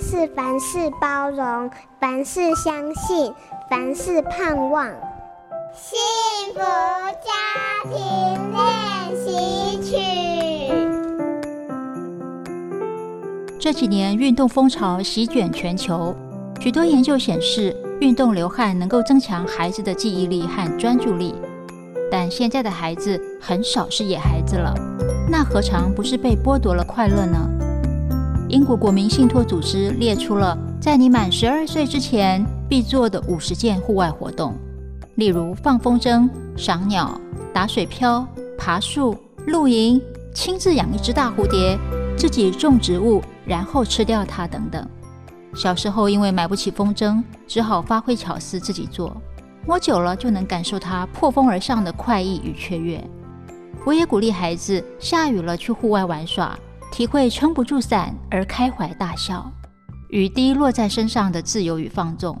是凡事包容，凡事相信，凡事盼望。幸福家庭练习曲。这几年运动风潮席卷全球，许多研究显示，运动流汗能够增强孩子的记忆力和专注力。但现在的孩子很少是野孩子了，那何尝不是被剥夺了快乐呢？英国国民信托组织列出了在你满十二岁之前必做的五十件户外活动，例如放风筝、赏鸟、打水漂、爬树、露营、亲自养一只大蝴蝶、自己种植物然后吃掉它等等。小时候因为买不起风筝，只好发挥巧思自己做。摸久了就能感受它破风而上的快意与雀跃。我也鼓励孩子下雨了去户外玩耍，体会撑不住伞而开怀大笑，雨滴落在身上的自由与放纵。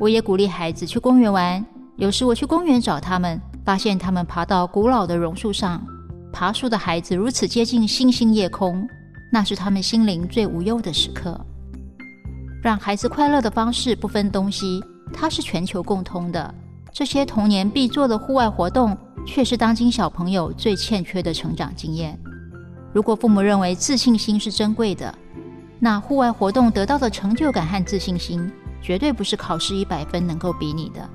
我也鼓励孩子去公园玩，有时我去公园找他们，发现他们爬到古老的榕树上，爬树的孩子如此接近星星夜空，那是他们心灵最无忧的时刻。让孩子快乐的方式不分东西。它是全球共通的，这些童年必做的户外活动，却是当今小朋友最欠缺的成长经验。如果父母认为自信心是珍贵的，那户外活动得到的成就感和自信心，绝对不是考试一百分能够比拟的。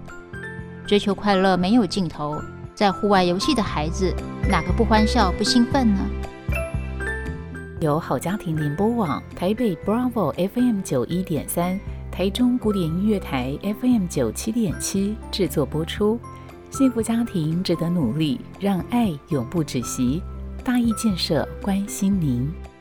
追求快乐没有尽头，在户外游戏的孩子，哪个不欢笑不兴奋呢？由好家庭联播网台北 Bravo FM 九一点三。台中古典音乐台 FM 九七点七制作播出，幸福家庭值得努力，让爱永不止息。大义建设关心您。